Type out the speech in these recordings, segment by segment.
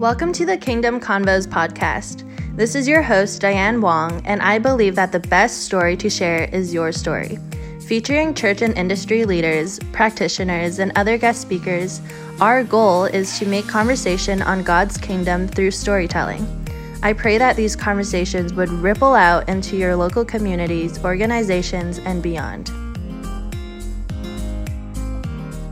Welcome to the Kingdom Convos podcast. This is your host, Diane Wong, and I believe that the best story to share is your story. Featuring church and industry leaders, practitioners, and other guest speakers, our goal is to make conversation on God's kingdom through storytelling. I pray that these conversations would ripple out into your local communities, organizations, and beyond.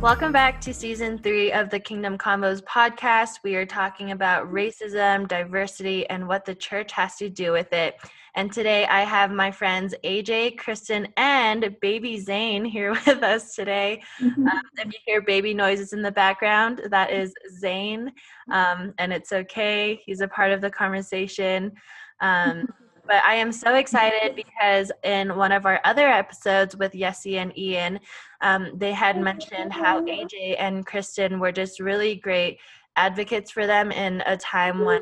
Welcome back to season three of the Kingdom Convos podcast. We are talking about racism, diversity, and what the church has to do with it. And today I have my friends AJ, Kristen, and baby Zane here with us today. Mm-hmm. Um, if you hear baby noises in the background, that is Zane, um, and it's okay. He's a part of the conversation. Um, but I am so excited because in one of our other episodes with Yessie and Ian, um, they had mentioned how AJ and Kristen were just really great advocates for them in a time when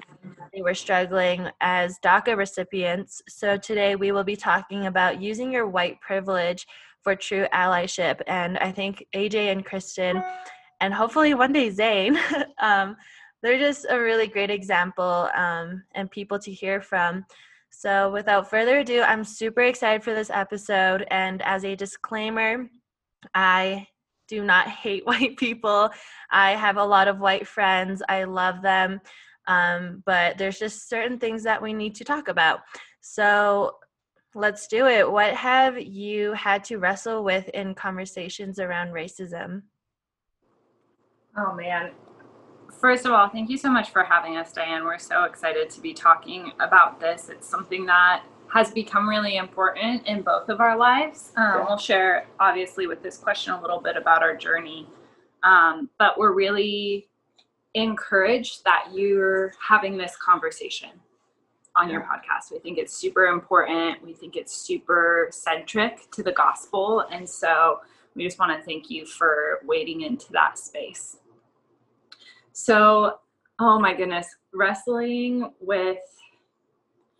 they were struggling as DACA recipients. So today we will be talking about using your white privilege for true allyship. And I think AJ and Kristen, and hopefully one day Zane, um, they're just a really great example um, and people to hear from. So, without further ado, I'm super excited for this episode. And as a disclaimer, I do not hate white people. I have a lot of white friends, I love them. Um, but there's just certain things that we need to talk about. So, let's do it. What have you had to wrestle with in conversations around racism? Oh, man first of all, thank you so much for having us, Diane. We're so excited to be talking about this. It's something that has become really important in both of our lives. Um. We'll share, obviously, with this question a little bit about our journey. Um, but we're really encouraged that you're having this conversation on your podcast. We think it's super important. We think it's super centric to the gospel. And so we just want to thank you for wading into that space. So, oh my goodness, wrestling with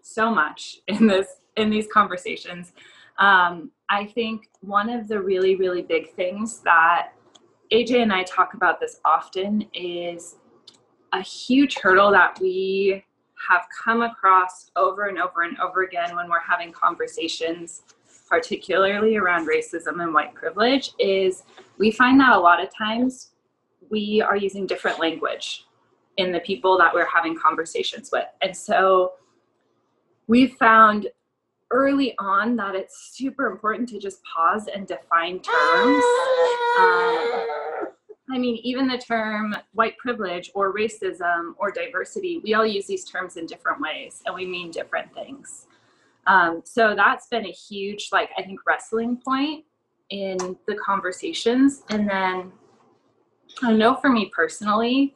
so much in this in these conversations. Um, I think one of the really really big things that AJ and I talk about this often is a huge hurdle that we have come across over and over and over again when we're having conversations particularly around racism and white privilege is we find that a lot of times we are using different language in the people that we're having conversations with. And so we've found early on that it's super important to just pause and define terms. Um, I mean, even the term white privilege or racism or diversity, we all use these terms in different ways and we mean different things. Um, so that's been a huge, like, I think, wrestling point in the conversations. And then I know for me personally,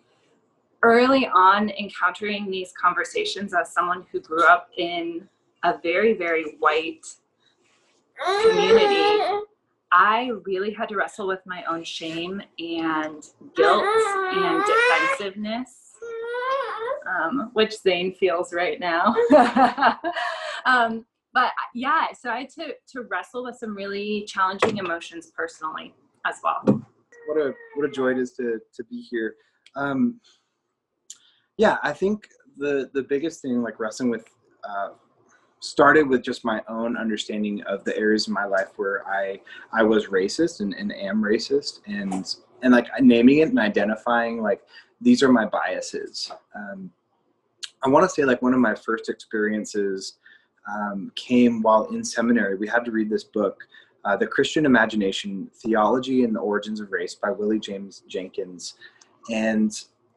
early on encountering these conversations as someone who grew up in a very, very white community, I really had to wrestle with my own shame and guilt and defensiveness, um, which Zane feels right now. um, but yeah, so I had to, to wrestle with some really challenging emotions personally as well what a what a joy it is to to be here. Um, yeah, I think the the biggest thing like wrestling with uh, started with just my own understanding of the areas in my life where I I was racist and, and am racist and and like naming it and identifying like these are my biases. Um, I want to say like one of my first experiences um, came while in seminary. We had to read this book uh, The Christian Imagination Theology and the Origins of Race by Willie James Jennings. And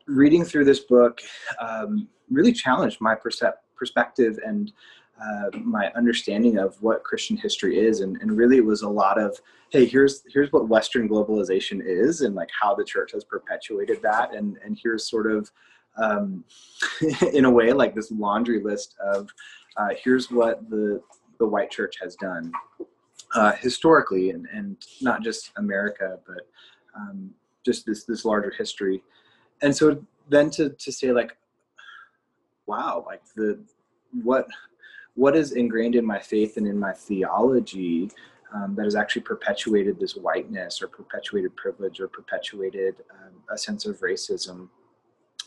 reading through this book um, really challenged my percep- perspective and uh, my understanding of what Christian history is, and, and really it was a lot of, hey, here's here's what Western globalization is, and like how the church has perpetuated that, and and here's sort of, um, in a way, like this laundry list of, uh, here's what the the white church has done, uh, historically, and, and not just America, but um, just this this larger history. And so then to to say like, wow, like the what what is ingrained in my faith and in my theology um, that has actually perpetuated this whiteness or perpetuated privilege or perpetuated um, a sense of racism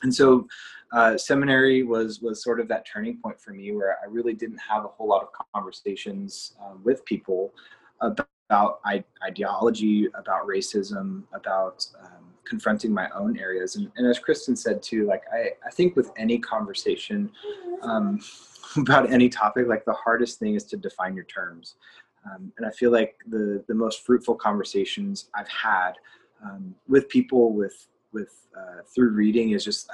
and so uh, seminary was was sort of that turning point for me where I really didn't have a whole lot of conversations uh, with people about, ideology, about racism, about um, confronting my own areas. And, and, as Kristen said too, like I, I think with any conversation um, about any topic, like the hardest thing is to define your terms. Um, and I feel like the the most fruitful conversations I've had um, with people with with uh, through reading is just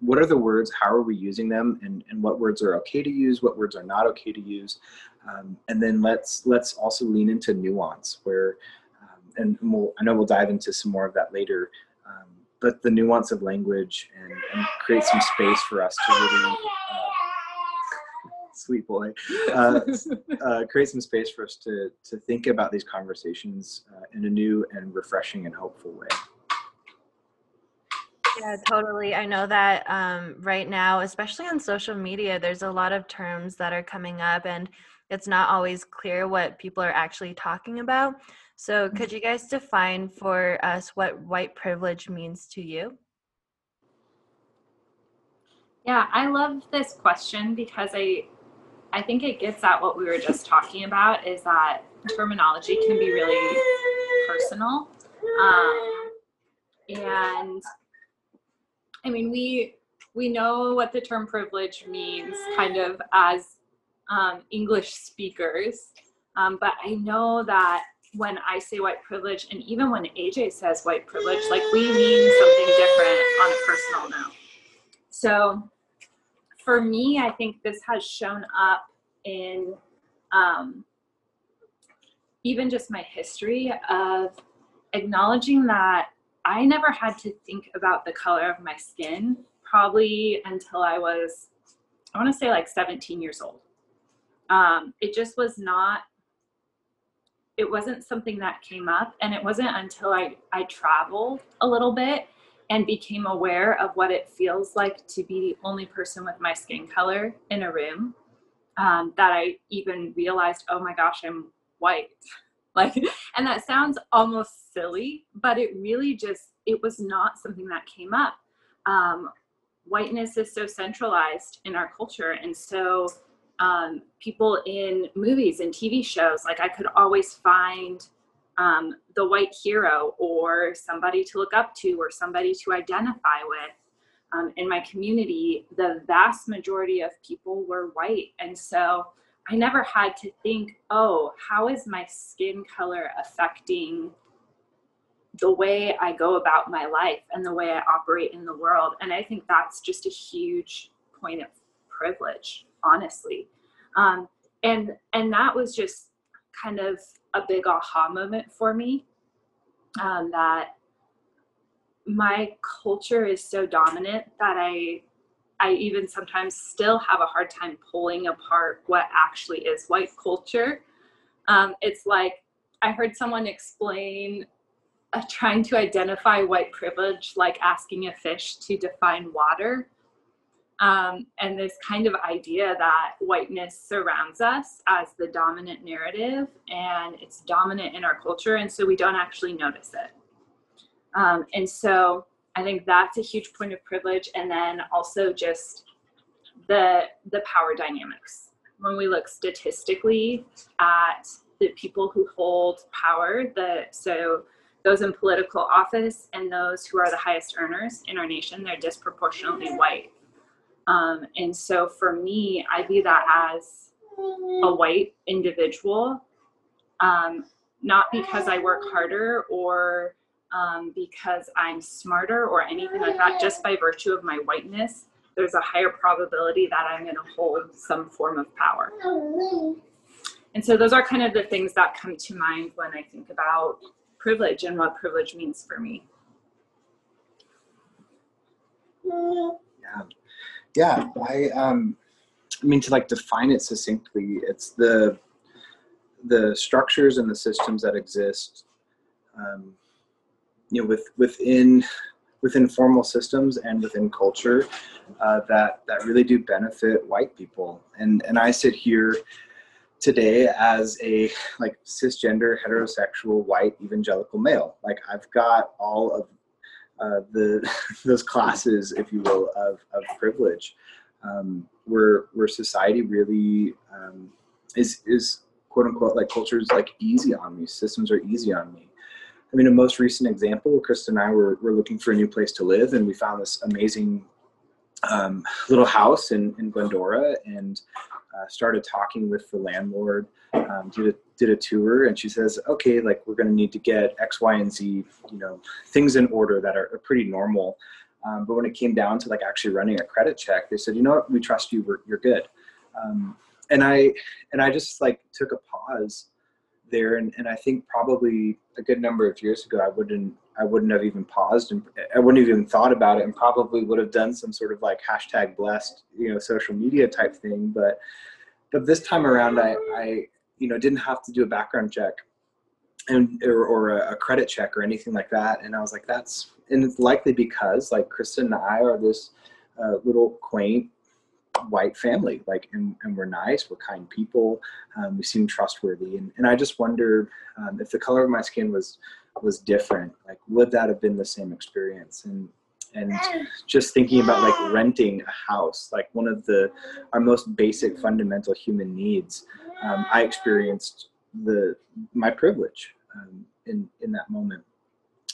what are the words how are we using them and, and what words are okay to use what words are not okay to use? Um, and then let's let's also lean into nuance where um, and we'll, i know we'll dive into some more of that later um, but the nuance of language and, and, create some space for us to really uh, sweet boy uh, uh, create some space for us to to think about these conversations uh, in a new and refreshing and hopeful way yeah, totally. I know that um, right now, especially on social media, there's a lot of terms that are coming up, and it's not always clear what people are actually talking about. So, could you guys define for us what white privilege means to you? Yeah, I love this question because I I think it gets at what we were just talking about is that terminology can be really personal. Um, and I mean, we we know what the term privilege means, kind of as um, English speakers, um, but I know that when I say white privilege, and even when AJ says white privilege, like we mean something different on a personal note. So, for me, I think this has shown up in um, even just my history of acknowledging that I never had to think about the color of my skin probably until I was, I want to say like 17 years old. Um, it just was not, it wasn't something that came up. And it wasn't until I, I traveled a little bit and became aware of what it feels like to be the only person with my skin color in a room um, that I even realized, oh my gosh, I'm white. like and that sounds almost silly but it really just it was not something that came up. Um, whiteness is so centralized in our culture and so um, people in movies and tv shows like i could always find um, the white hero or somebody to look up to or somebody to identify with. Um, in my community the vast majority of people were white and so I never had to think, oh, how is my skin color affecting the way I go about my life and the way I operate in the world? And I think that's just a huge point of privilege, honestly. Um, and and that was just kind of a big aha moment for me. Um, that my culture is so dominant that I I even sometimes still have a hard time pulling apart what actually is white culture. Um, it's like I heard someone explain uh, trying to identify white privilege like asking a fish to define water. Um, and this kind of idea that whiteness surrounds us as the dominant narrative and it's dominant in our culture, and so we don't actually notice it. Um, and so I think that's a huge point of privilege. And then also just the the power dynamics. When we look statistically at the people who hold power, the so those in political office and those who are the highest earners in our nation, they're disproportionately white. Um, and so for me, I view that as a white individual, um, not because I work harder or um, because I'm smarter or anything like that, just by virtue of my whiteness, there's a higher probability that I'm going to hold some form of power. And so those are kind of the things that come to mind when I think about privilege and what privilege means for me. Yeah, yeah. I um, I mean to like define it succinctly, it's the the structures and the systems that exist um, you know with within within formal systems and within culture uh, that that really do benefit white people. And and i sit here today as a like cisgender heterosexual white evangelical male. Like i've got all of uh, the those classes, if you will, of, of privilege, um, where where society really um, is is quote unquote like cultures like easy on me, systems are easy on me. I mean, a most recent example, Kristen and I were, were looking for a new place to live, and we found this amazing um, little house in, in Glendora and uh, started talking with the landlord, um, did, a, did a tour, and she says, okay, like we're going to need to get X, Y, and Z, you know, things in order that are, are pretty normal. Um, but when it came down to like actually running a credit check, they said, you know what, we trust you, we're, you're good. Um, and I, and I just like took a pause there and, and i think probably a good number of years ago i wouldn't i wouldn't have even paused and i wouldn't have even thought about it and probably would have done some sort of like hashtag blessed you know social media type thing but but this time around i i you know didn't have to do a background check and or, or a credit check or anything like that and i was like that's and it's likely because like kristen and i are this uh, little quaint white family like and, and we're nice we're kind people um, we seem trustworthy. And, and i just wonder um, if the color of my skin was was different like would that have been the same experience? And and just thinking about like renting a house like one of the our most basic fundamental human needs um, i experienced the my privilege um, in in that moment.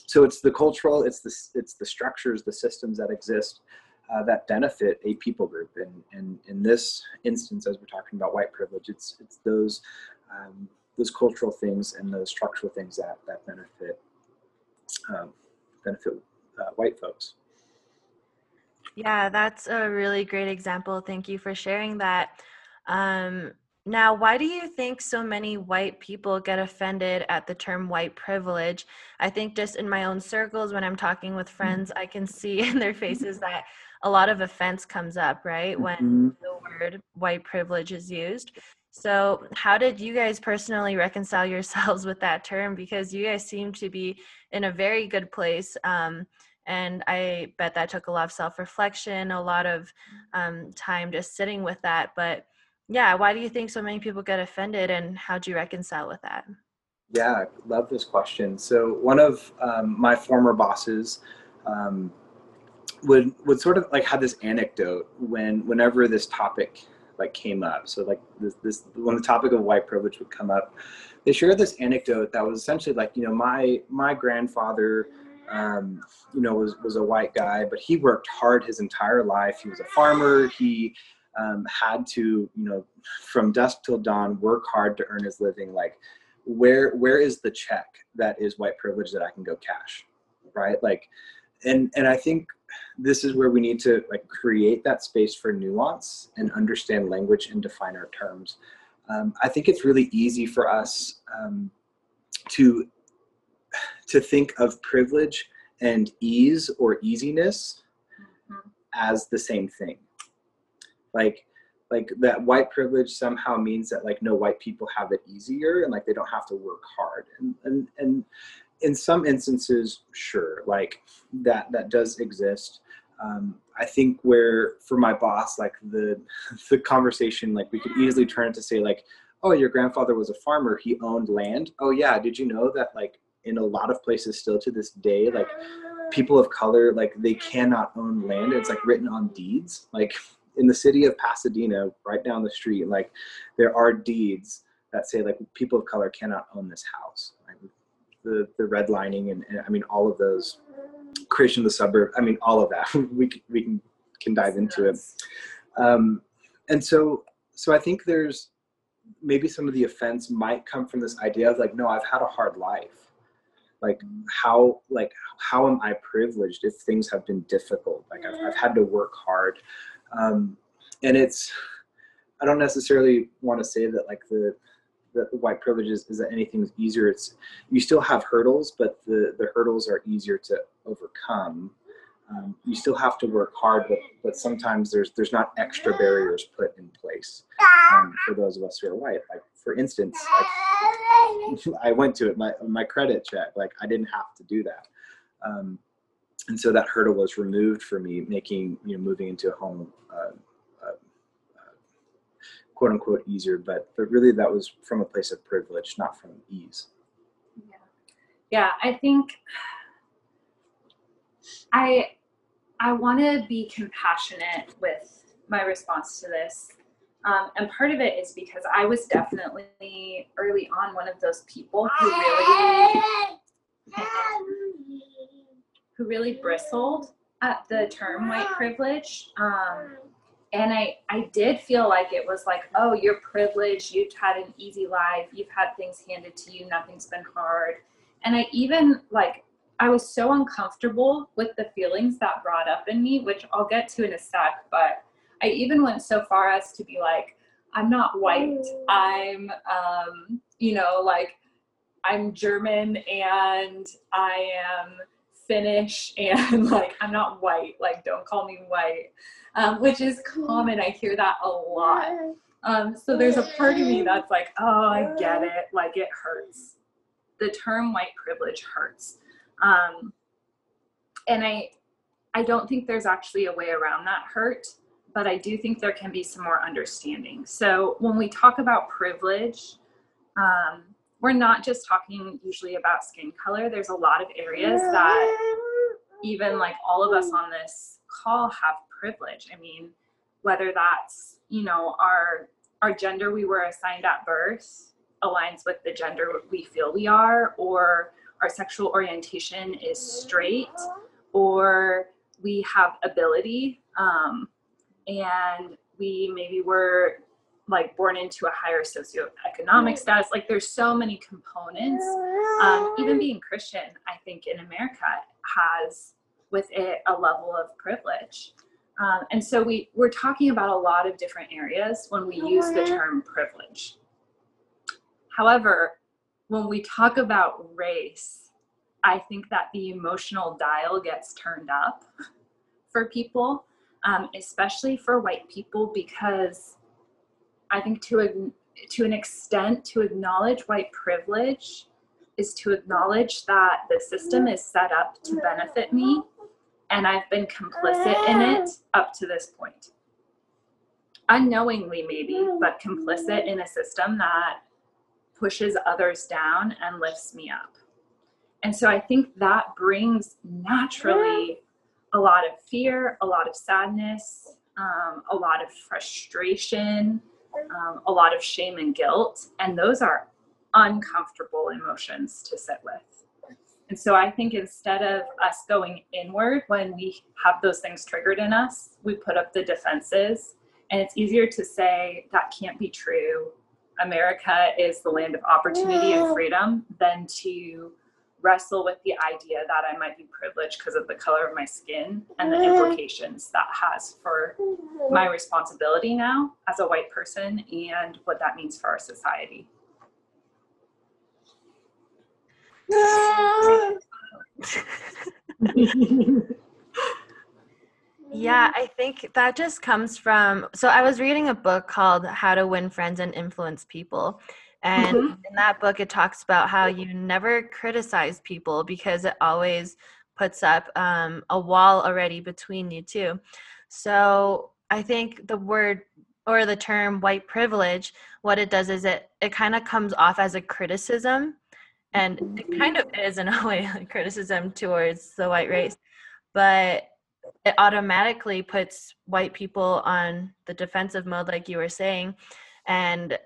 So it's the cultural it's the it's the structures the systems that exist uh, that benefit a people group. And, and in this instance, as we're talking about white privilege, it's, it's those, um, those cultural things and those structural things that, that benefit, um, benefit uh, white folks. Yeah, that's a really great example. Thank you for sharing that. Um, now, why do you think so many white people get offended at the term white privilege? I think just in my own circles, when I'm talking with friends, I can see in their faces that a lot of offense comes up, right? When mm-hmm. the word white privilege is used. So, how did you guys personally reconcile yourselves with that term? Because you guys seem to be in a very good place. Um, and I bet that took a lot of self reflection, a lot of um, time just sitting with that. But yeah, why do you think so many people get offended, and how do you reconcile with that? Yeah, love this question. So, one of um, my former bosses, um, would would sort of like have this anecdote when whenever this topic like came up. So like this this when the topic of white privilege would come up, they shared this anecdote that was essentially like you know my my grandfather. Um, you know, was was a white guy, but he worked hard his entire life. He was a farmer. He um, had to, you know, from dusk till dawn, work hard to earn his living. Like, where where is the check that is white privilege that I can go cash, right? Like, and and I think this is where we need to like create that space for nuance and understand language and define our terms. Um, I think it's really easy for us um, to to think of privilege and ease or easiness mm-hmm. as the same thing. Like like that white privilege somehow means that like no white people have it easier and like they don't have to work hard and and and in some instances, sure, like that that does exist. Um, I think where for my boss, like the the conversation, like we could easily turn it to say like, oh, your grandfather was a farmer, he owned land. Oh yeah, did you know that like in a lot of places still to this day, like people of color, like they cannot own land. It's like written on deeds. Like in the city of Pasadena, right down the street, like there are deeds that say like people of color cannot own this house the the redlining and, and I mean all of those creation of the suburb. I mean all of that. we can, we can can dive into it. Um, and so so I think there's maybe some of the offense might come from this idea of like no I've had a hard life. Like how like how am I privileged if things have been difficult? Like I've, I've had to work hard, um, and it's I don't necessarily want to say that like the that the white privilege is, is that anything's easier. It's you still have hurdles, but the the hurdles are easier to overcome. Um, you still have to work hard, but but sometimes there's there's not extra barriers put in place um, for those of us who are white. Like for instance, like, I went to it my my credit check. Like I didn't have to do that, um, and so that hurdle was removed for me, making you know moving into a home uh, quote unquote easier, but but really that was from a place of privilege, not from ease. Yeah, yeah. I think I I want to be compassionate with my response to this. Um, and part of it is because I was definitely early on one of those people who really who really bristled at the term white privilege. Um, and I, I did feel like it was like, oh, you're privileged, you've had an easy life, you've had things handed to you, nothing's been hard. And I even like I was so uncomfortable with the feelings that brought up in me, which I'll get to in a sec, but I even went so far as to be like, I'm not white. I'm, um, you know, like I'm German and I am Finnish and like I'm not white. Like, don't call me white, um, which is common. I hear that a lot. Um, so there's a part of me that's like, oh, I get it. Like, it hurts. The term white privilege hurts. Um, and I, I don't think there's actually a way around that hurt, but I do think there can be some more understanding. So when we talk about privilege, um, we're not just talking usually about skin color. There's a lot of areas that even like all of us on this call have privilege. I mean, whether that's, you know, our our gender we were assigned at birth aligns with the gender we feel we are, or our sexual orientation is straight or we have ability um, and we maybe were like born into a higher socioeconomic status like there's so many components. Um, even being christian i think in america has with it a level of privilege. Um, and so we we're talking about a lot of different areas when we use the term privilege. However when we talk about race, I think that the emotional dial gets turned up for people, um, especially for white people, because I think to to an extent, to acknowledge white privilege is to acknowledge that the system is set up to benefit me, and I've been complicit in it up to this point. Unknowingly, maybe, but complicit in a system that pushes others down and lifts me up. And so I think that brings naturally a lot of fear, a lot of sadness, um, a lot of frustration, um, a lot of shame and guilt. And those are uncomfortable emotions to sit with. And so I think instead of us going inward when we have those things triggered in us, we put up the defenses. And it's easier to say that can't be true. America is the land of opportunity and freedom than to wrestle with the idea that I might be privileged because of the color of my skin and the mm. implications that has for mm-hmm. my responsibility now as a white person and what that means for our society. Yeah, I think that just comes from. So I was reading a book called How to Win Friends and Influence People. And mm-hmm. in that book, it talks about how you never criticize people because it always puts up um, a wall already between you two. So I think the word or the term white privilege, what it does is it it kind of comes off as a criticism, and it kind of is in a way a criticism towards the white race, but it automatically puts white people on the defensive mode like you were saying and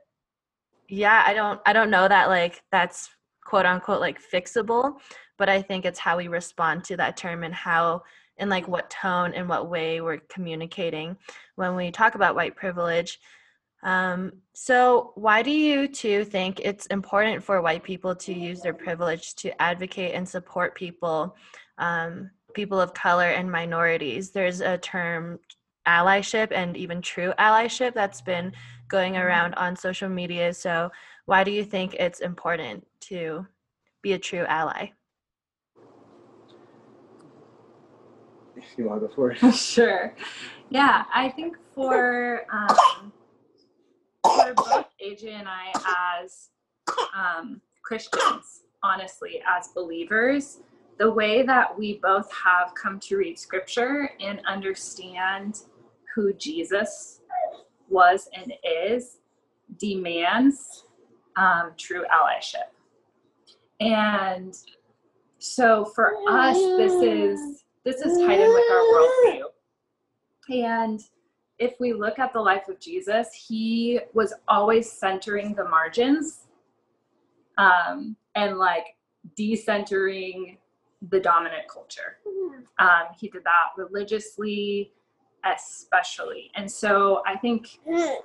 yeah i don't i don't know that like that's quote unquote like fixable but i think it's how we respond to that term and how and like what tone and what way we're communicating when we talk about white privilege um, so why do you two think it's important for white people to use their privilege to advocate and support people um, people of color and minorities. There's a term allyship and even true allyship that's been going around on social media. So, why do you think it's important to be a true ally? You want to go for it? sure. Yeah, I think for um, for both AJ and I as um, Christians, honestly, as believers, the way that we both have come to read scripture and understand who Jesus was and is demands um, true allyship. And so for us, this is this is tied in with our worldview. And if we look at the life of Jesus, he was always centering the margins um, and like decentering the dominant culture. Um, he did that religiously, especially. And so I think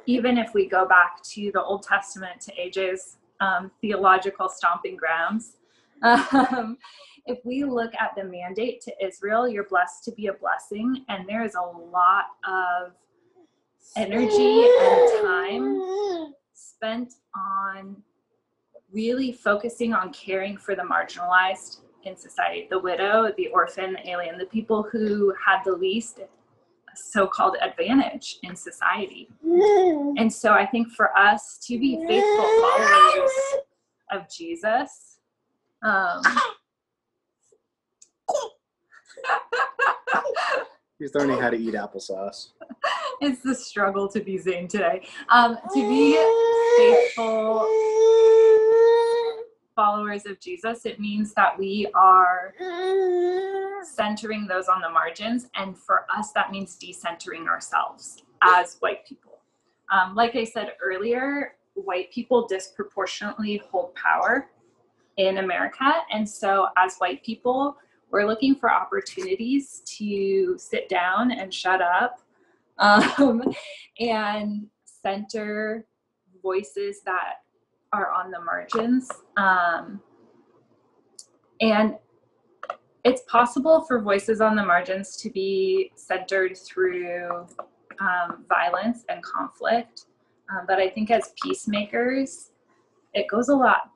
even if we go back to the Old Testament to AJ's um, theological stomping grounds, um, if we look at the mandate to Israel, you're blessed to be a blessing, and there is a lot of energy and time spent on really focusing on caring for the marginalized in society the widow, the orphan, the alien, the people who had the least so called advantage in society. And so I think for us to be faithful followers of Jesus, um, He's learning how to eat applesauce. it's the struggle to be Zane today. Um, to be faithful followers of Jesus, it means that we are centering those on the margins. And for us, that means decentering ourselves as white people. Um, like I said earlier, white people disproportionately hold power in America. And so, as white people, we're looking for opportunities to sit down and shut up um, and center voices that are on the margins. Um, and it's possible for voices on the margins to be centered through um, violence and conflict. Um, but I think as peacemakers, it goes a lot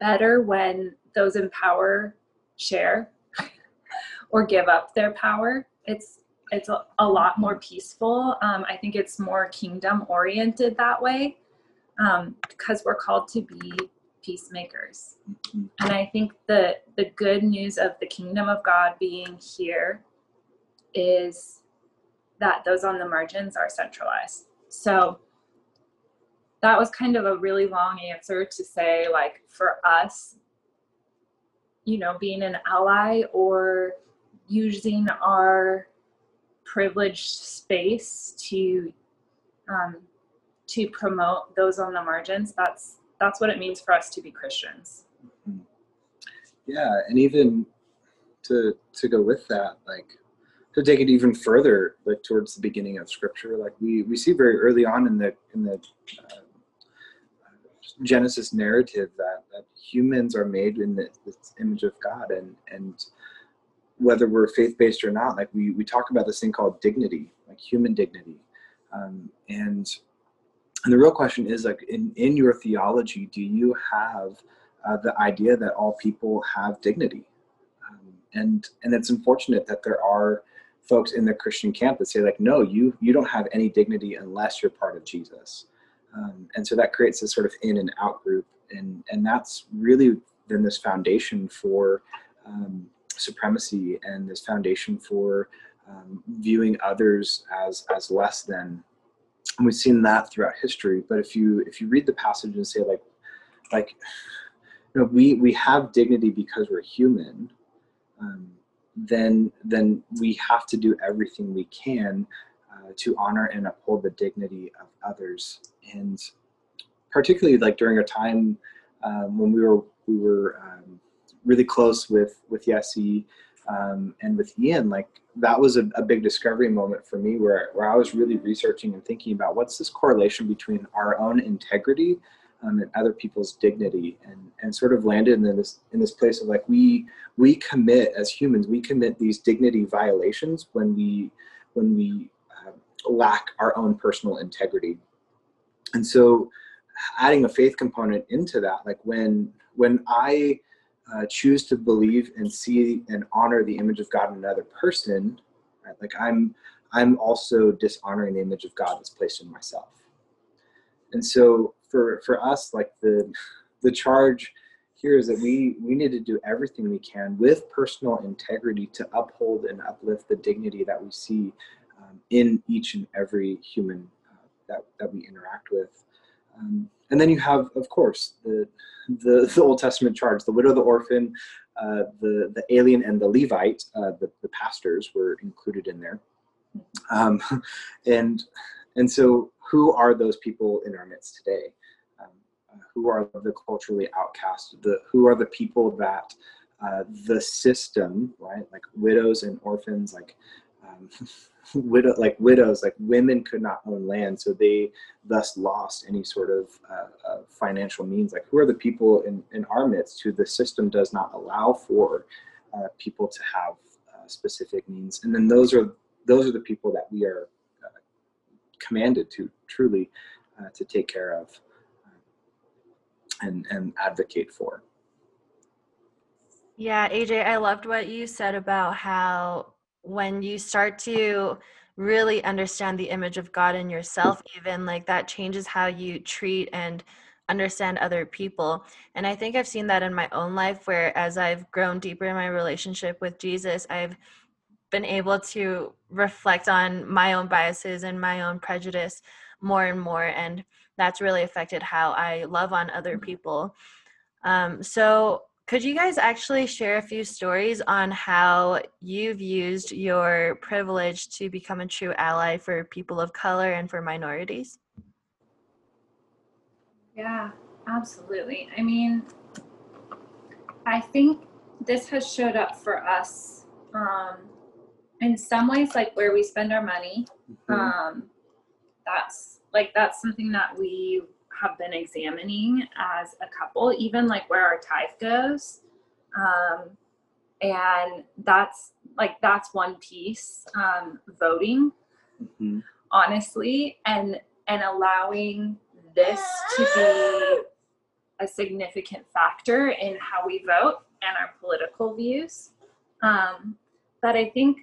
better when those in power share or give up their power. It's it's a, a lot more peaceful. Um, I think it's more kingdom oriented that way um, because we're called to be peacemakers. And I think the the good news of the kingdom of God being here is that those on the margins are centralized. So that was kind of a really long answer to say like for us you know being an ally or using our privileged space to um, to promote those on the margins that's that's what it means for us to be christians. Yeah, and even to to go with that, like to take it even further, like towards the beginning of Scripture, like we we see very early on in the in the uh, Genesis narrative that that humans are made in the, image of God, and and whether we're faith based or not, like we we talk about this thing called dignity, like human dignity, um, and and the real question is like in in your theology, do you have uh, the idea that all people have dignity? Um, and and it's unfortunate that there are folks in the Christian camp that say like, no, you you don't have any dignity unless you're part of Jesus. Um, and so that creates this sort of in and out group, and and that's really then this foundation for um, supremacy and this foundation for um, viewing others as as less than. And we've seen that throughout history. But if you if you read the passage and say like like you know we we have dignity because we're human, um, then then we have to do everything we can uh, to honor and uphold the dignity of others and particularly like during a time um, when we were we were um, really close with with Yessie um, and with Ian, like that was a, a, big discovery moment for me where where I was really researching and thinking about what's this correlation between our own integrity um, and other people's dignity, and and sort of landed in this in this place of like we we commit as humans we commit these dignity violations when we when we uh, lack our own personal integrity. And so adding a faith component into that like when when i uh, choose to believe and see and honor the image of god in another person right, like i'm i'm also dishonoring the image of god that's placed in myself and so for for us like the the charge here is that we we need to do everything we can with personal integrity to uphold and uplift the dignity that we see um, in each and every human that, that we interact with. Um, and then you have, of course, the, the, the Old Testament charge, the widow, the orphan, uh, the the alien and the Levite, uh, the the pastors were included in there, um, and and so who are those people in our midst today? Um, uh, who are the culturally outcast? The who are the people that uh, the system, right? Like widows and orphans, like um, widow, like widows, like women could not own land, so they thus lost any sort of uh, uh, financial means. Like who are the people in, in our midst who the system does not allow for uh, people to have uh, specific means? And then those are those are the people that we are uh, commanded to truly to take care of and and advocate for. Yeah, AJ, I loved what you said about how when you start to really understand the image of God in yourself, even like that changes how you treat and understand other people. And I think I've seen that in my own life, where as I've grown deeper in my relationship with Jesus, I've been able to reflect on my own biases and my own prejudice more and more. And that's really affected how I love on other people. Um, so, could you guys actually share a few stories on how you've used your privilege to become a true ally for people of color and for minorities? Yeah, absolutely. I mean, I think this has showed up for us um, in some ways, like where we spend our money. Mm-hmm. Um, that's like that's something that we have been examining as a couple, even like where our tithe goes. Um, and that's like that's one piece um, voting mm-hmm. honestly and and allowing this to be a significant factor in how we vote and our political views um, but i think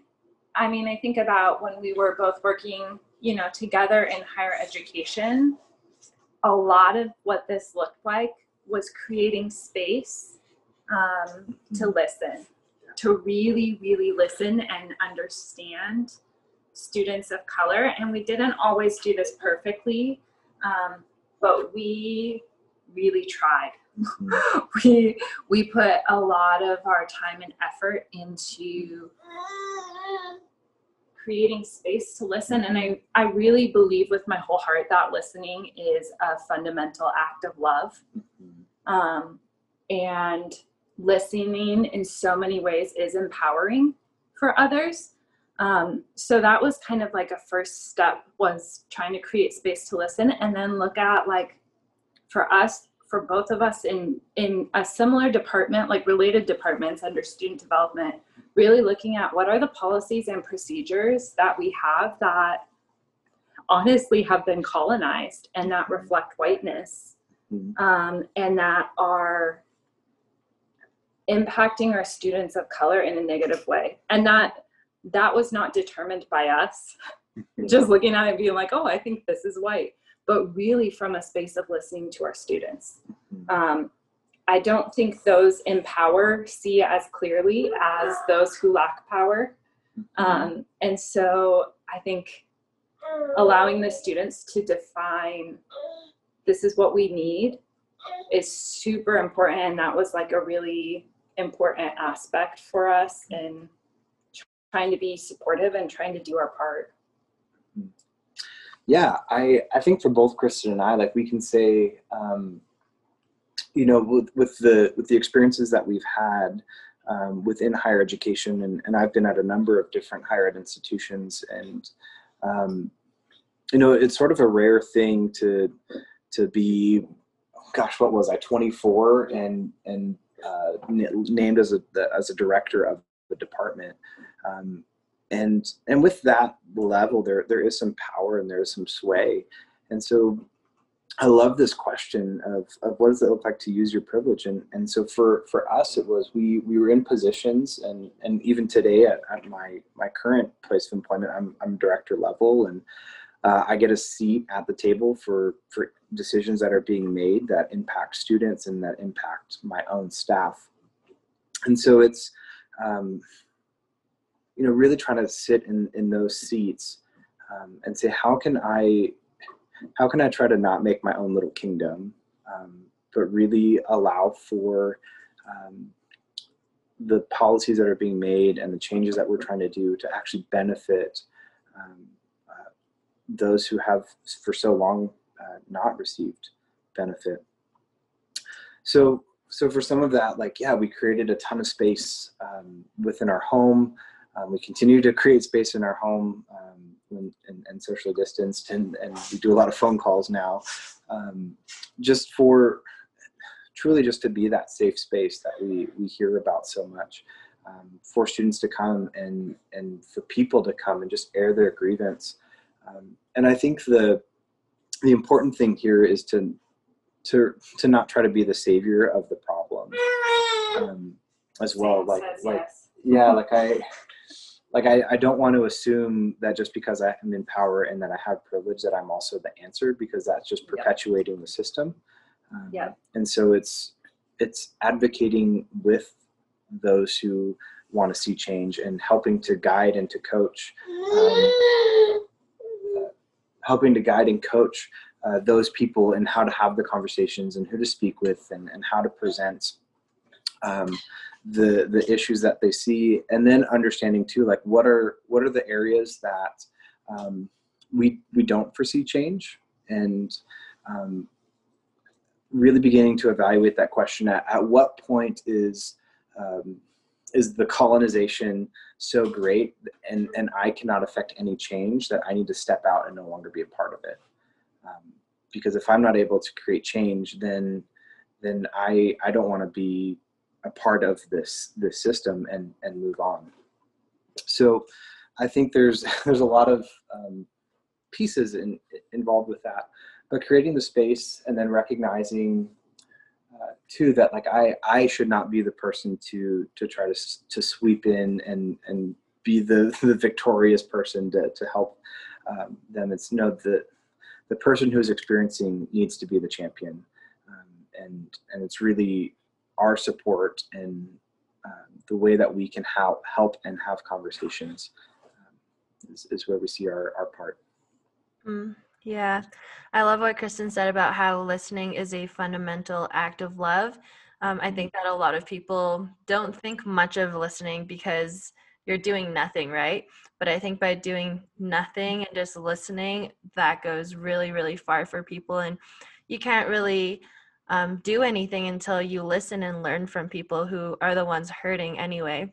i mean i think about when we were both working you know together in higher education a lot of what this looked like was creating space um, to mm-hmm. listen, to really, really listen and understand students of color. And we didn't always do this perfectly, um, but we really tried. Mm-hmm. we we put a lot of our time and effort into creating space to listen and I, I really believe with my whole heart that listening is a fundamental act of love mm-hmm. um, and listening in so many ways is empowering for others um, so that was kind of like a first step was trying to create space to listen and then look at like for us for both of us in in a similar department like related departments under student development really looking at what are the policies and procedures that we have that honestly have been colonized and that mm-hmm. reflect whiteness mm-hmm. um, and that are impacting our students of color in a negative way and that that was not determined by us just looking at it being like oh i think this is white but really from a space of listening to our students um, I don't think those in power see as clearly as those who lack power. Mm-hmm. Um, and so I think allowing the students to define this is what we need is super important. And that was like a really important aspect for us in trying to be supportive and trying to do our part. Yeah, I, I think for both Kristen and I, like we can say, um, you know with, with the with the experiences that we've had um, within higher education and, and i've been at a number of different higher ed institutions and um, you know it's sort of a rare thing to to be gosh what was i 24 and and uh, named as a as a director of the department. Um, and and with that level there there is some power and there's some sway. And so I love this question of, of what does it look like to use your privilege? And and so for for us it was we we were in positions and and even today at, at my my current place of employment I'm I'm director level and uh, I get a seat at the table for for decisions that are being made that impact students and that impact my own staff. And so it's um, you know really trying to sit in in those seats um, and say how can I how can I try to not make my own little kingdom, um, but really allow for um, the policies that are being made and the changes that we're trying to do to actually benefit um, uh, those who have for so long uh, not received benefit. So, so for some of that, like yeah, we created a ton of space um, within our home. Um, we continue to create space in our home um, when, and, and, socially distanced, and, and we do a lot of phone calls now, um, just for truly just to be that safe space that we we hear about so much. Um, for students to come and and for people to come and just air their grievance. Um, and I think the the important thing here is to to to not try to be the savior of the problem um, as well. Like like yes. yeah, like I like I, I don't want to assume that just because I am in power and that I have privilege that I'm also the answer because that's just perpetuating yep. the system. Um, yeah. And so it's it's advocating with those who want to see change and helping to guide and to coach, um, helping to guide and coach uh, those people and how to have the conversations and who to speak with and, and how to present um, the the issues that they see and then understanding too like what are what are the areas that um, we we don't foresee change? And um, really beginning to evaluate that question at, at what point is um, is the colonization so great and and i cannot affect any change that i need to step out and no longer be a part of it? Um, because if i'm not able to create change then then i i don't want to be a part of this this system and and move on so i think there's there's a lot of um, pieces in, involved with that but creating the space and then recognizing uh, too that like I I should not be the person to to try to to sweep in and and be the the victorious person to to help um, them. It's no the the person who's experiencing needs to be the champion, um, and and it's really our support and um, the way that we can help help and have conversations um, is, is where we see our our part. Mm. Yeah. I love what Kristen said about how listening is a fundamental act of love. Um, I think that a lot of people don't think much of listening because you're doing nothing, right? But I think by doing nothing and just listening, that goes really, really far for people. And you can't really um, do anything until you listen and learn from people who are the ones hurting anyway.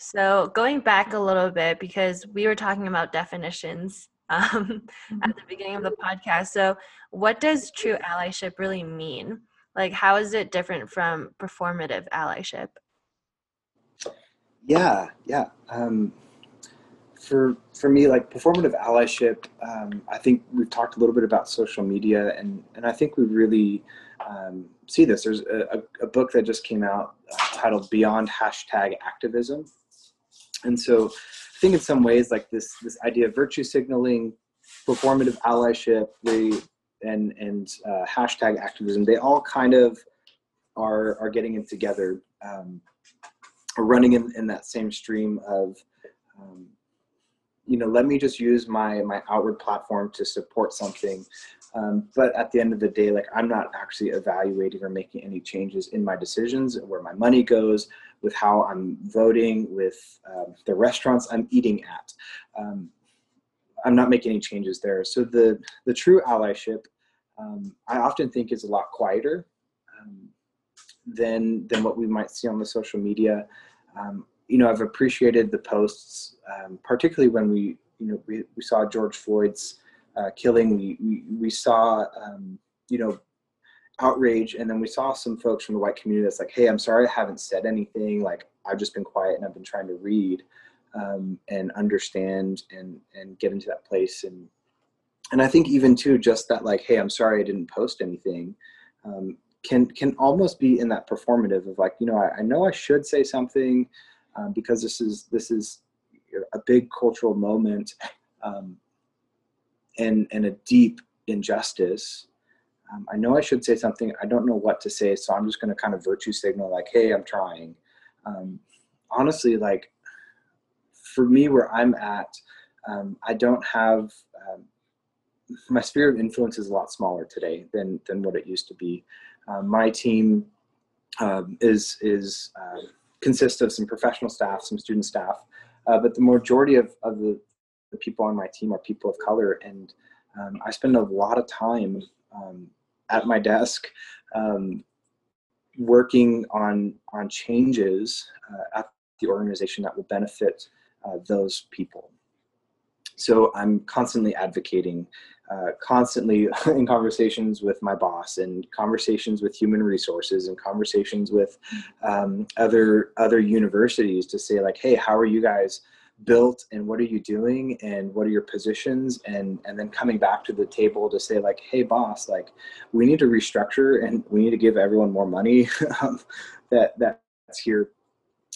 So, going back a little bit, because we were talking about definitions um, mm-hmm. at the beginning of the podcast. So, what does true allyship really mean? Like, how is it different from performative allyship? Yeah, yeah. Um, for for me, like performative allyship, um, I think we've talked a little bit about social media, and and I think we really um, see this. There's a, a, book that just came out uh, titled "Beyond Hashtag Activism," and so I think in some ways like this this idea of virtue signaling, performative allyship, the and and uh, hashtag activism, they all kind of are are getting in together, um, running in, in that same stream of. Um, you know, let me just use my my outward platform to support something, um, but at the end of the day, like I'm not actually evaluating or making any changes in my decisions, where my money goes, with how I'm voting, with um, the restaurants I'm eating at. Um, I'm not making any changes there. So the the true allyship, um, I often think is a lot quieter um, than than what we might see on the social media. Um, you know, I've appreciated the posts, particularly when we you know we, we saw George Floyd's uh, killing. We, we, we saw, um, you know, outrage. And then we saw some folks from the white community that's like, hey, I'm sorry I haven't said anything. Like, I've just been quiet and I've been trying to read um, and understand and, and get into that place. And, and I think even too, just that like, hey, I'm sorry I didn't post anything. Um, can can almost be in that performative of like you know I, I know I should say something um, because this is this is a big cultural moment um, and and a deep injustice. Um, i know i should say something. I don't know what to say so i'm just going to kind of virtue signal like hey i'm trying. Um, honestly like for me where i'm at um, i don't have um, my sphere of influence is a lot smaller today than than what it used to be. My team um, is is consists of some professional staff, some student staff, uh, but the majority of, of the, the people on my team are people of color. And um, I spend a lot of time um, at my desk um, working on, on changes uh, at the organization that will benefit uh, those people. So I'm constantly advocating, uh, constantly in conversations with my boss, and conversations with human resources, and conversations with um, other other universities to say like, hey, how are you guys? built and what are you doing and what are your positions and and then coming back to the table to say like hey boss like we need to restructure and we need to give everyone more money um, that that's here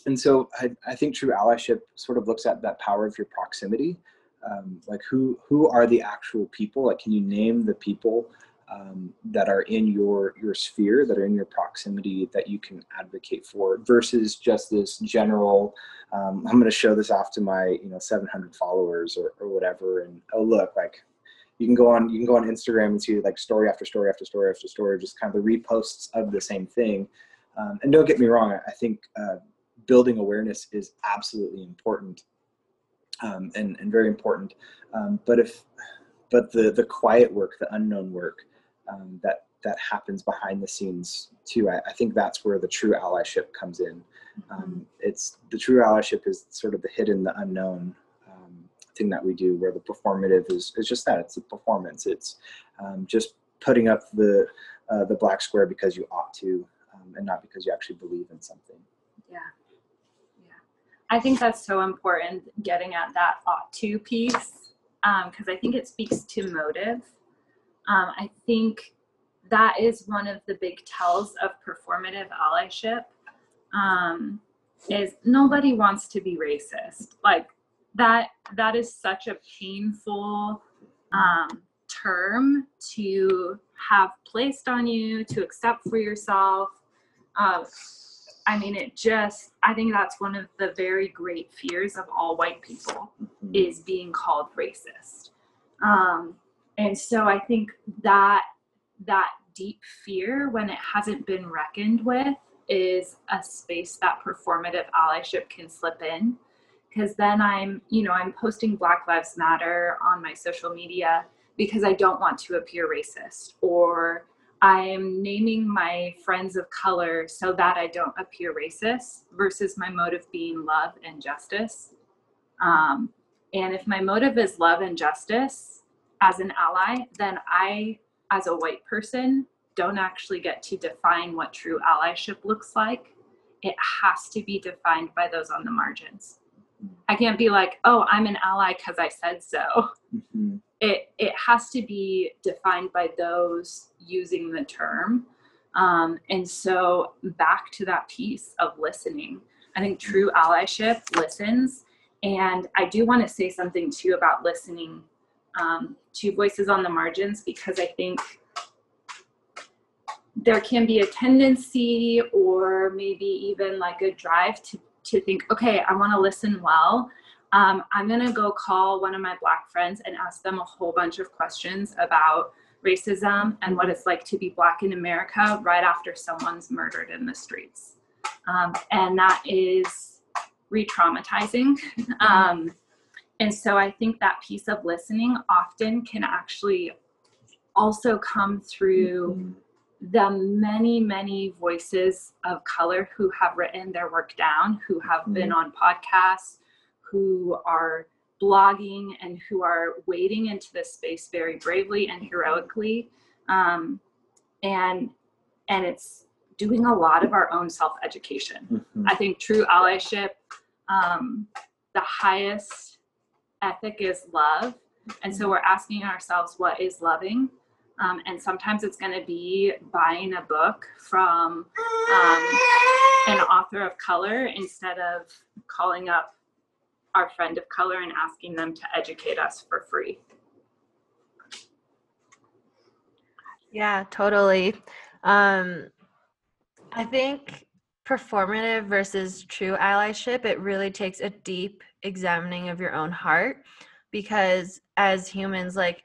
and so I, I think true allyship sort of looks at that power of your proximity um, like who who are the actual people? Like can you name the people um, that are in your your sphere that are in your proximity that you can advocate for versus just this general um, i'm going to show this off to my you know 700 followers or, or whatever and oh look like you can go on you can go on instagram and see like story after story after story after story just kind of the reposts of the same thing. Um, and don't get me wrong i, think uh, building awareness is absolutely important um, and, and very important. Um, but if, but the, the quiet work, the unknown work um, that, that happens behind the scenes too, I, I, think that's where the true allyship comes in. Um, mm-hmm. it's the true allyship is sort of the hidden, the unknown um, thing that we do where the performative is, is just that it's a performance. It's um, just putting up the, uh, the black square because you ought to and not because you actually believe in something. Yeah. I think that's so important getting at that ought to piece because um, I think it speaks to motive. Um, I think that is one of the big tells of performative allyship um, is nobody wants to be racist. Like that that is such a painful um, term to have placed on you to accept for yourself. Uh, I mean, it just, I think that's one of the very great fears of all white people mm-hmm. is being called racist. Um, and so I think that, that deep fear, when it hasn't been reckoned with, is a space that performative allyship can slip in. Because then I'm, you know, I'm posting Black Lives Matter on my social media because I don't want to appear racist or I'm naming my friends of color so that I don't appear racist versus my motive being love and justice. Um, and if my motive is love and justice as an ally, then I, as a white person, don't actually get to define what true allyship looks like. It has to be defined by those on the margins. I can't be like, oh, I'm an ally because I said so. Mm-hmm it it has to be defined by those using the term. Um, and so back to that piece of listening. I think true allyship listens. And i do want to say something too about listening um, to voices on the margins because i think there can be a tendency or maybe even like a drive to to think okay i want to listen well um, I'm going to go call one of my Black friends and ask them a whole bunch of questions about racism and what it's like to be Black in America right after someone's murdered in the streets. Um, and that is re traumatizing. um, and so I think that piece of listening often can actually also come through. Mm-hmm the many, many voices of color who have written their work down, who have mm-hmm. been on podcasts, who are blogging and who are wading into this space very bravely and heroically. Um, and and it's doing a lot of our own self-education. Mm-hmm. i think true allyship um, the highest ethic is love. And so we're asking ourselves what is loving. Um, and sometimes it's going to be buying a book from um, an author of color instead of calling up our friend of color and asking them to educate us for free. Yeah, totally. Um, I think performative versus true allyship, it really takes a deep examining of your own heart because as humans, like,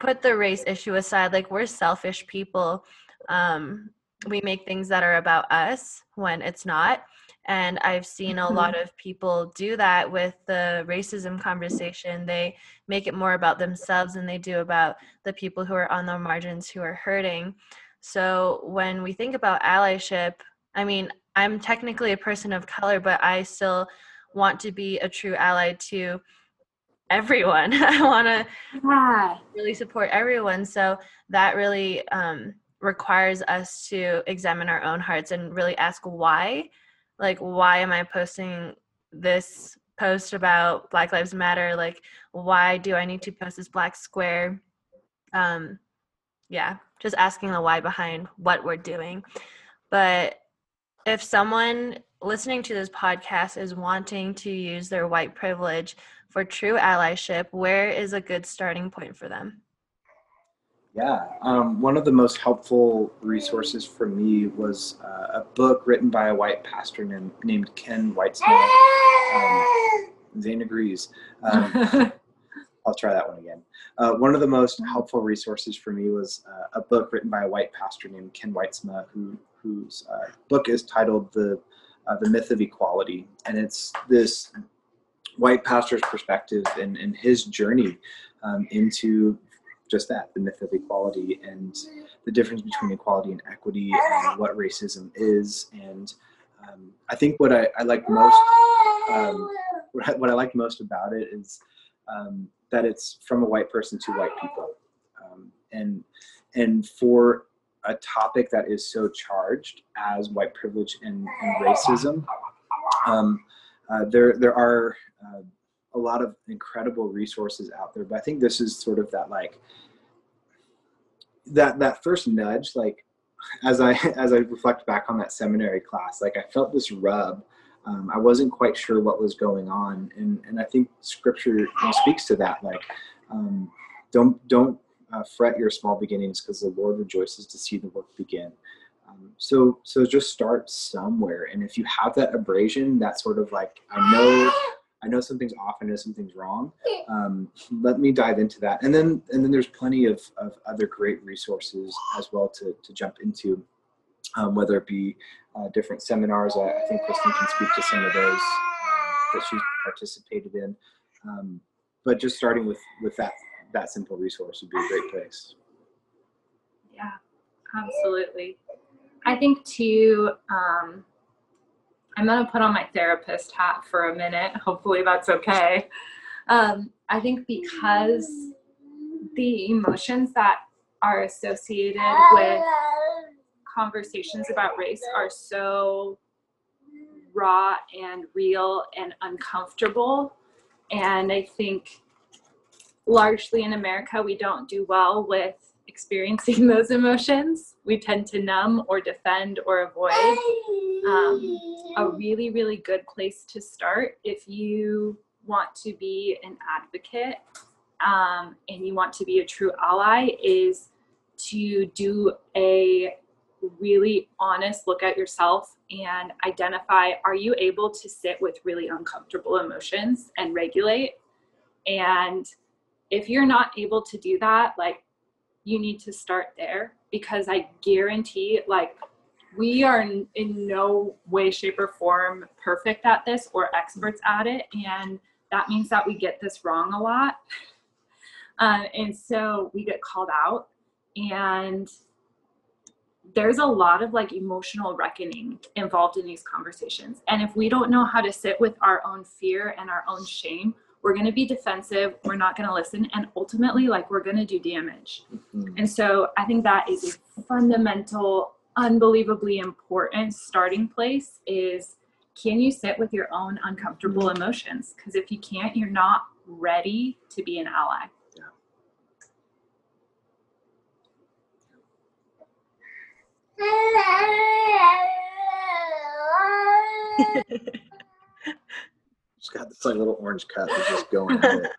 put the race issue aside, like, we're selfish people. Um, we make things that are about us when it's not And I've seen a lot of people do that with the racism conversation. They make it more about themselves than they do about the people who are on the margins who are hurting. So when we think about allyship, I mean, I'm technically a person of color, but I still want to be a true ally to everyone. I want to yeah. really support everyone. So that really um, requires us to examine our own hearts and really ask why. Like, why am I posting this post about Black Lives Matter? Like, why do I need to post this black square? Um, yeah, just asking the why behind what we're doing. But if someone listening to this podcast is wanting to use their white privilege for true allyship, where is a good starting point for them? Yeah, um, one of the most helpful resources for me was uh, a book written by a white pastor named, named Ken Wytsma. Um, Zane agrees. Um, I'll try that one again. Uh, one of the most helpful resources for me was uh, a book written by a white pastor named Ken Wytsma, who whose uh, book is titled "The uh, The Myth of Equality," and it's this white pastor's perspective and, and his journey um, into just that the myth of equality and the difference between equality and equity and what racism is. And um, i think what i, I like most um, what, I, what i like most about it is um, that it's from a white person to white people. Um, and and for a topic that is so charged as white privilege and, and racism um, uh, there there are uh, a lot of incredible resources out there. But i think this is sort of that like that that first nudge like as i as i reflect back on that seminary class like i felt this rub. Um, i wasn't quite sure what was going on and and i think scripture speaks to that like um, don't don't uh, fret your small beginnings because the lord rejoices to see the work begin. Um, so so just start somewhere, and if you have that abrasion, that sort of like I know I know something's off, I know something's wrong. Um, let me dive into that, and then and then there's plenty of, of other great resources as well to to jump into, um, whether it be uh, different seminars. I, I, think Kristen can speak to some of those um, that she's participated in. Um, but just starting with with that that simple resource would be a great place. Yeah, absolutely. I think too, um, I'm going to put on my therapist hat for a minute. Hopefully that's okay. Um, I think because the emotions that are associated with conversations about race are so raw and real and uncomfortable. And I think largely in America, we don't do well with experiencing those emotions. We tend to numb or defend or avoid. Um, a really, really good place to start if you want to be an advocate um, and you want to be a true ally is to do a really honest look at yourself and identify are you able to sit with really uncomfortable emotions and regulate and if you're not able to do that like you need to start there because I guarantee, like, we are in, no way, shape, or form perfect at this or experts at it. And that means that we get this wrong a lot. Uh, and so we get called out. And there's a lot of like emotional reckoning involved in these conversations. And if we don't know how to sit with our own fear and our own shame, we're going to be defensive we're not going to listen and ultimately like we're going to do damage mm-hmm. and so i think that is a fundamental unbelievably important starting place is can you sit with your own uncomfortable mm-hmm. emotions because if you can't you're not ready to be an ally yeah. She's got this like little orange cut that's just going at it.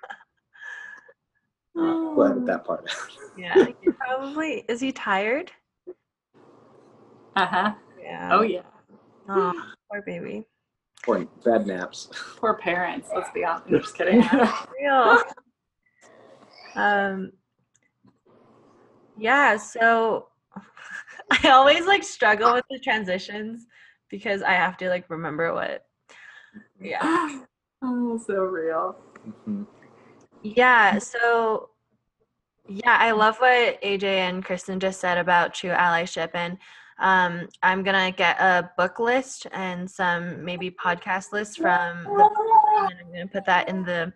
Uh, we'll that part yeah, probably. Is he tired? Uh huh. Yeah. Oh yeah. Oh, poor baby. Poor bad naps. Poor parents. Let's be honest. I'm just kidding. real. Um. Yeah. So I always like struggle with the transitions because I have to like remember what. Yeah. oh, so real. Mm-hmm. Yeah. So, yeah, I love what AJ and Kristen just said about true allyship. And um, I'm going to get a book list and some maybe podcast lists from the and I'm going to put that in the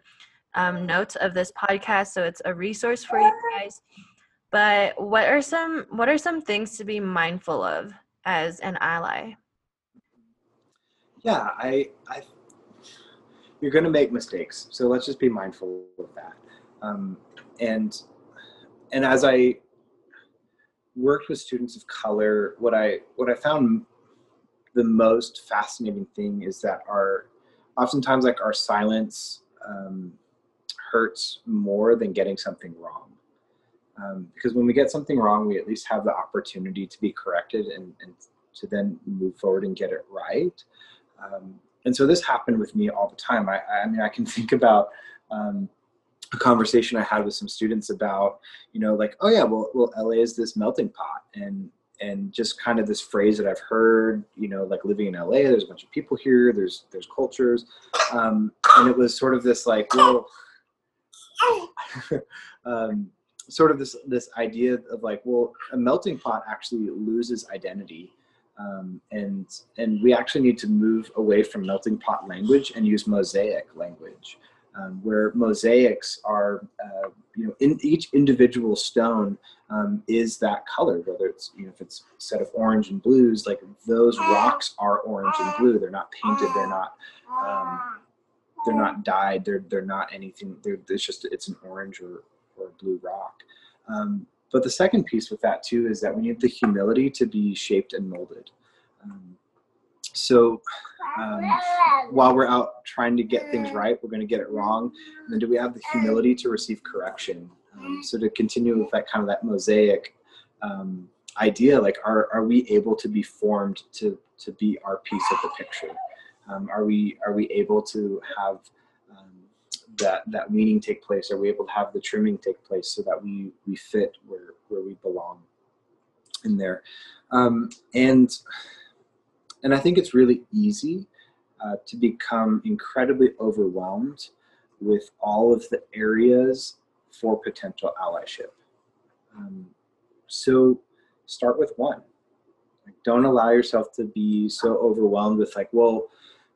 um, notes of this podcast so it's a resource for you guys. But what are some what are some things to be mindful of as an ally? Yeah, I, I you're going to make mistakes, so let's just be mindful of that. Um, and and as I worked with students of color, what I what I found the most fascinating thing is that our oftentimes like our silence um, hurts more than getting something wrong. Um, because when we get something wrong, we at least have the opportunity to be corrected and, and to then move forward and get it right. Um, and so this happened with me all the time. I, I mean, I can think about um, a conversation I had with some students about, you know, like, oh yeah, well, well, LA is this melting pot, and and just kind of this phrase that I've heard, you know, like living in LA, there's a bunch of people here, there's there's cultures, um, and it was sort of this like, well, um, sort of this this idea of like, well, a melting pot actually loses identity, um, and and we actually need to move away from melting pot language and use mosaic language um, where mosaics are, uh, you know, in each individual stone um, is that color, whether it's, you know, if it's a set of orange and blues, like those rocks are orange and blue. They're not painted. They're not, um, they're not dyed. They're, they're not anything. They're, it's just, it's an orange or, or blue rock. Um, but the second piece with that too is that we need the humility to be shaped and molded. Um, so um, while we're out trying to get things right, we're going to get it wrong. And then do we have the humility to receive correction? Um, so to continue with that kind of that mosaic um, idea, like are, are we able to be formed to, to be our piece of the picture? Um, are we are we able to have that that weaning take place? Are we able to have the trimming take place so that we we fit where where we belong in there? Um, and and I think it's really easy uh, to become incredibly overwhelmed with all of the areas for potential allyship. Um, so start with one. Like, don't allow yourself to be so overwhelmed with like, well,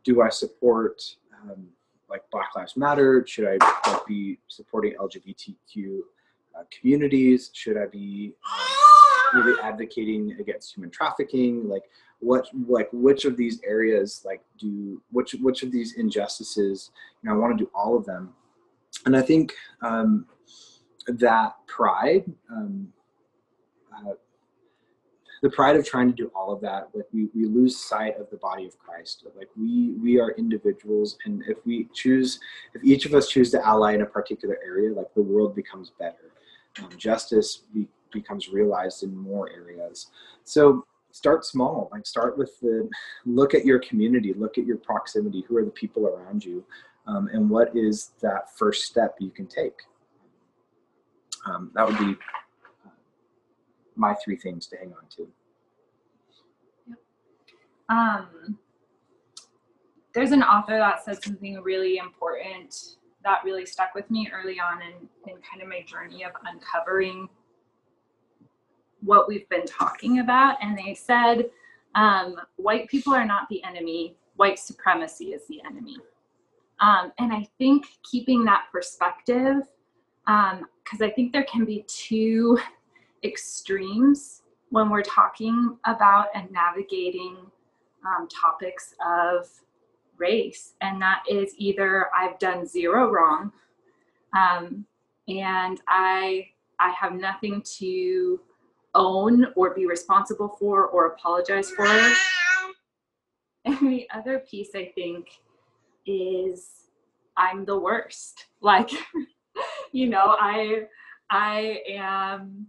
do I support um, like Black Lives Matter? Should I like, be supporting LGBTQ uh, communities? Should I be um, really advocating against human trafficking? Like, what like which of these areas like do which which of these injustices you know i want to do all of them and i think um, that pride um, the pride of trying to do all of that like we, we lose sight of the body of christ. Like we we are individuals and if we choose if each of us choose to ally in a particular area like the world becomes better. Um, justice be, becomes realized in more areas. So start small. Like start with the look at your community. Look at your proximity. Who are the people around you? Um, and what is that first step you can take? Um, that would be my three things to hang on to um, there's an author that said something really important that really stuck with me early on in, in kind of my journey of uncovering what we've been talking about. And they said, um, white people are not the enemy, white supremacy is the enemy. Um, and I think keeping that perspective, because um, I think there can be two extremes when we're talking about and navigating um, topics of race. And that is either I've done zero wrong um, and I, I have nothing to own or be responsible for or apologize for. And the other piece I think is I'm the worst. Like, you know, I I am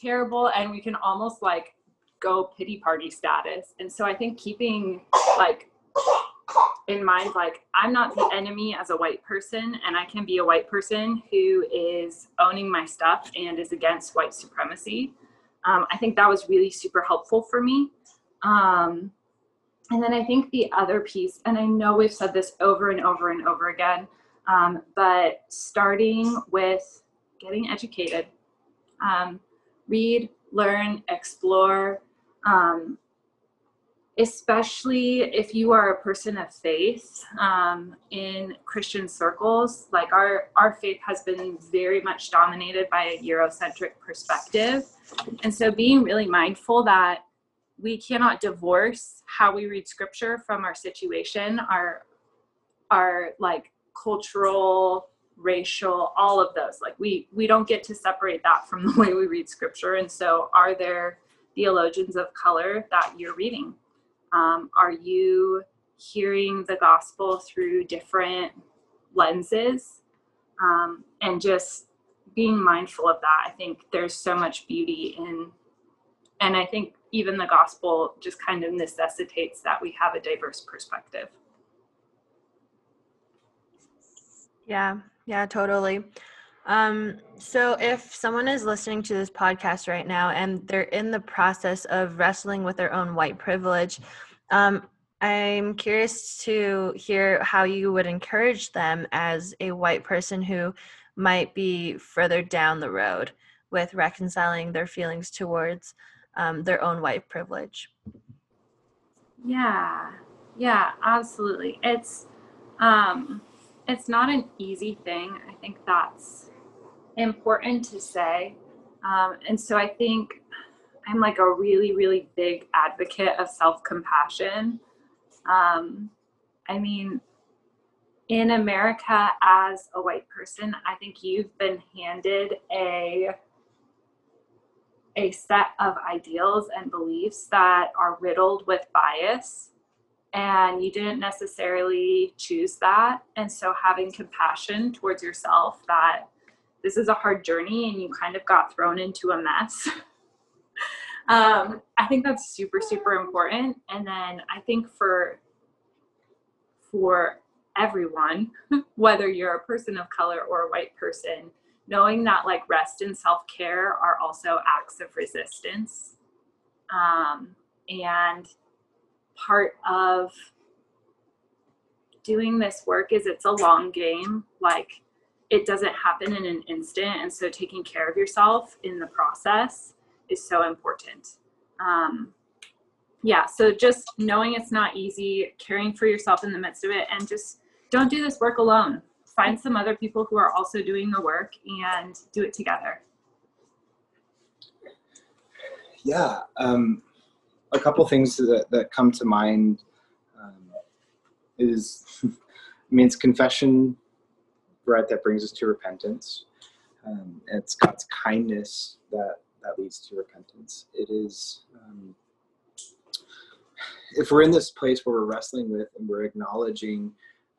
terrible and we can almost like go pity party status. And so I think keeping like in mind like I'm not the enemy as a white person and I can be a white person who is owning my stuff and is against white supremacy um, I think that was really super helpful for me. Um, and then I think the other piece, and I know we've said this over and over and over again, um, but starting with getting educated, um, read, learn, explore, um, especially if you are a person of faith um, in Christian circles. Like our our faith has been very much dominated by a Eurocentric perspective, and so being really mindful that we cannot divorce how we read scripture from our situation, our our like cultural racial all of those. Like we we don't get to separate that from the way we read scripture. And so are there theologians of color that you're reading? Um, are you hearing the gospel through different lenses? Um, and just being mindful of that i think there's so much beauty in and i think even the gospel just kind of necessitates that we have a diverse perspective. Yeah yeah totally um, so if someone is listening to this podcast right now and they're in the process of wrestling with their own white privilege um, i'm curious to hear how you would encourage them as a white person who might be further down the road with reconciling their feelings towards um, their own white privilege. Yeah, yeah, absolutely. It's um, it's not an easy thing. I think that's important to say, um, and so I think I'm like a really, really big advocate of self compassion. Um, I mean, in America, as a white person, I think you've been handed a a set of ideals and beliefs that are riddled with bias and you didn't necessarily choose that. And so having compassion towards yourself that this is a hard journey and you kind of got thrown into a mess. Um, i think that's super super important. And then i think for for everyone whether you're a person of color or a white person knowing that like rest and self-care are also acts of resistance. Um, and part of doing this work is it's a long game. Like it doesn't happen in an instant and so taking care of yourself in the process is so important. Um, yeah so just knowing it's not easy caring for yourself in the midst of it and just don't do this work alone. Find some other people who are also doing the work and do it together. Yeah, um, a couple things that, that come to mind um, is, I mean, it's confession, right, that brings us to repentance. Um, it's God's kindness that, that leads to repentance. It is, um, if we're in this place where we're wrestling with and we're acknowledging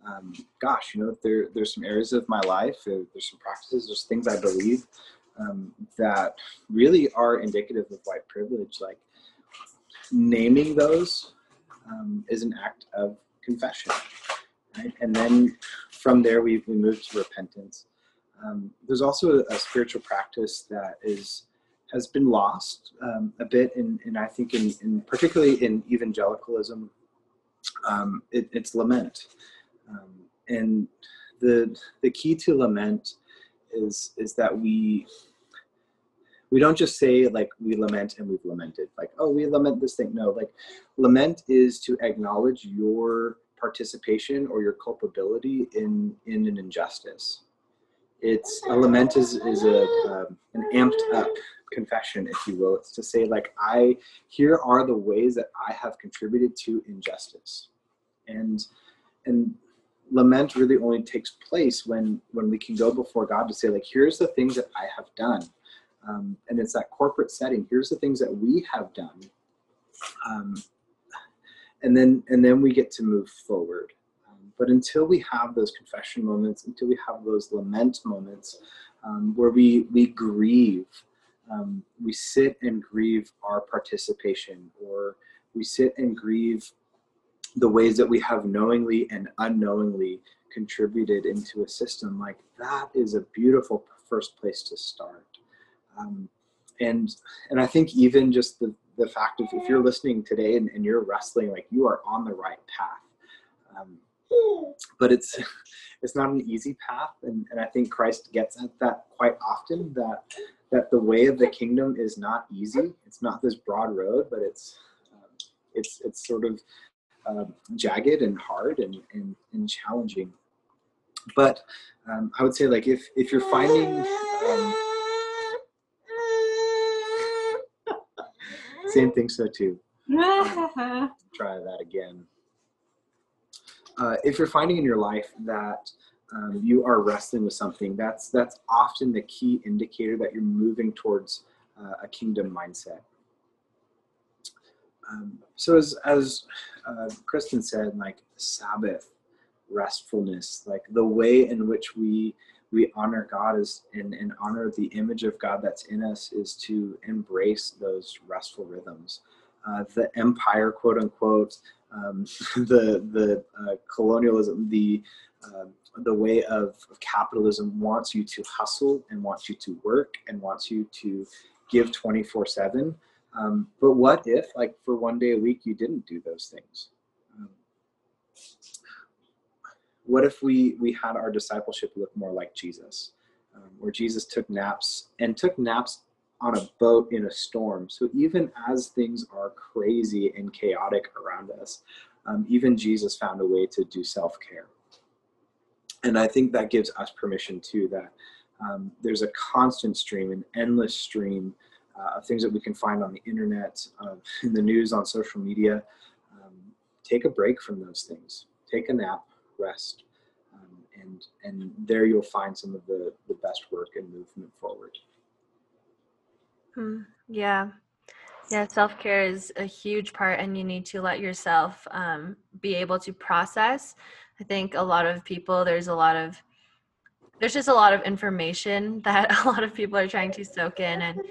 um, gosh, you know, there there's some areas of my life, there's some practices, there's things I believe um, that really are indicative of white privilege. Like naming those um, is an act of confession, right? And then from there we we move to repentance. Um, there's also a, a, spiritual practice that is has been lost um, a bit, in, in I think in, in particularly in evangelicalism. Um, it, it's lament. Um, and the the key to lament is is that we we don't just say like we lament and we've lamented like oh we lament this thing. No like lament is to acknowledge your participation or your culpability in in an injustice. It's a lament is is a um, an amped up confession if you will. It's to say like i here are the ways that i have contributed to injustice. And and lament really only takes place when when we can go before god to say like here's the things that i have done um, and it's that corporate setting. Here's the things that we have done. Um, and then and then we get to move forward. Um, but until we have those confession moments until we have those lament moments um, where we we grieve um, we sit and grieve our participation or we sit and grieve the ways that we have knowingly and unknowingly contributed into a system like that is a beautiful first place to start um, and and i think even just the the fact of if you're listening today and, and you're wrestling, like you are on the right path. Um, but it's it's not an easy path, and, and I think Christ gets at that quite often. That that the way of the kingdom is not easy. It's not this broad road, but it's um, it's it's sort of um, jagged and hard and, and, and challenging. But um, I would say like if if you're finding um, same thing so too. Try that again. Uh, if you're finding in your life that um, you are wrestling with something, that's that's often the key indicator that you're moving towards uh, a kingdom mindset. Um, so as as uh, Kristen said, like Sabbath, restfulness, like the way in which we we honor God is and, and honor the image of God that's in us is to embrace those restful rhythms. Uh, the empire, quote unquote, um, the the uh, colonialism, the uh, the way of, of, capitalism wants you to hustle and wants you to work and wants you to give 24 7 um, but what if like for one day a week you didn't do those things um, what if we we had our discipleship look more like jesus um, where jesus took naps and took naps on a boat in a storm so even as things are crazy and chaotic around us um, even jesus found a way to do self-care and I think that gives us permission too that um, there's a constant stream, an endless stream uh, of things that we can find on the internet, uh, in the news, on social media. Um, take a break from those things. Take a nap, rest, um, and and there you'll find some of the the best work and movement forward. Hmm. yeah. Yeah, self care is a huge part, and you need to let yourself um, be able to process I think a lot of people, there's a lot of, there's just a lot of information that a lot of people are trying to soak in and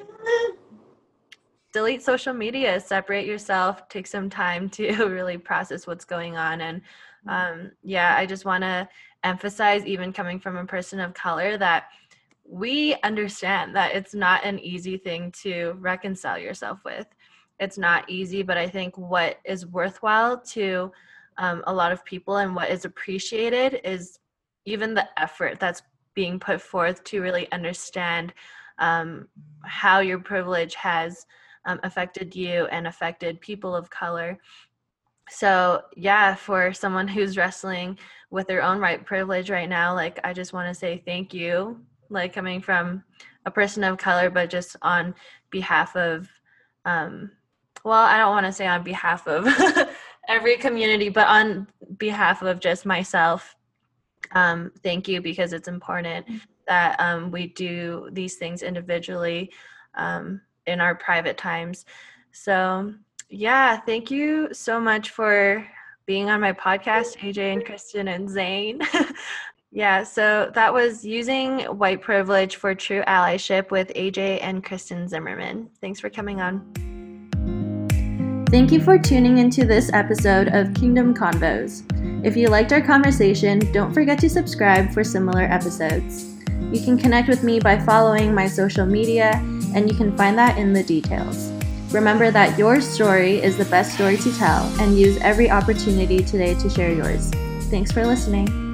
delete social media, separate yourself, take some time to really process what's going on. And mm-hmm. um, yeah, I just want to emphasize, even coming from a person of color, that we understand that it's not an easy thing to reconcile yourself with. It's not easy, but I think what is worthwhile to um, a lot of people and what is appreciated is even the effort that's being put forth to really understand um, how your privilege has um, affected you and affected people of color. So yeah for someone who's wrestling with their own right privilege right now like i just want to say thank you like coming from a person of color but just on behalf of um well i don't want to say on behalf of every community, but on behalf of just myself, um, thank you because it's important that um, we do these things individually um, in our private times. So, yeah, thank you so much for being on my podcast, AJ and Kristen and Zane. yeah, so that was using white privilege for true allyship with AJ and Kristen Zimmerman. Thanks for coming on. Thank you for tuning into this episode of Kingdom Convos. If you liked our conversation, don't forget to subscribe for similar episodes. You can connect with me by following my social media, and you can find that in the details. Remember that your story is the best story to tell, and use every opportunity today to share yours. Thanks for listening.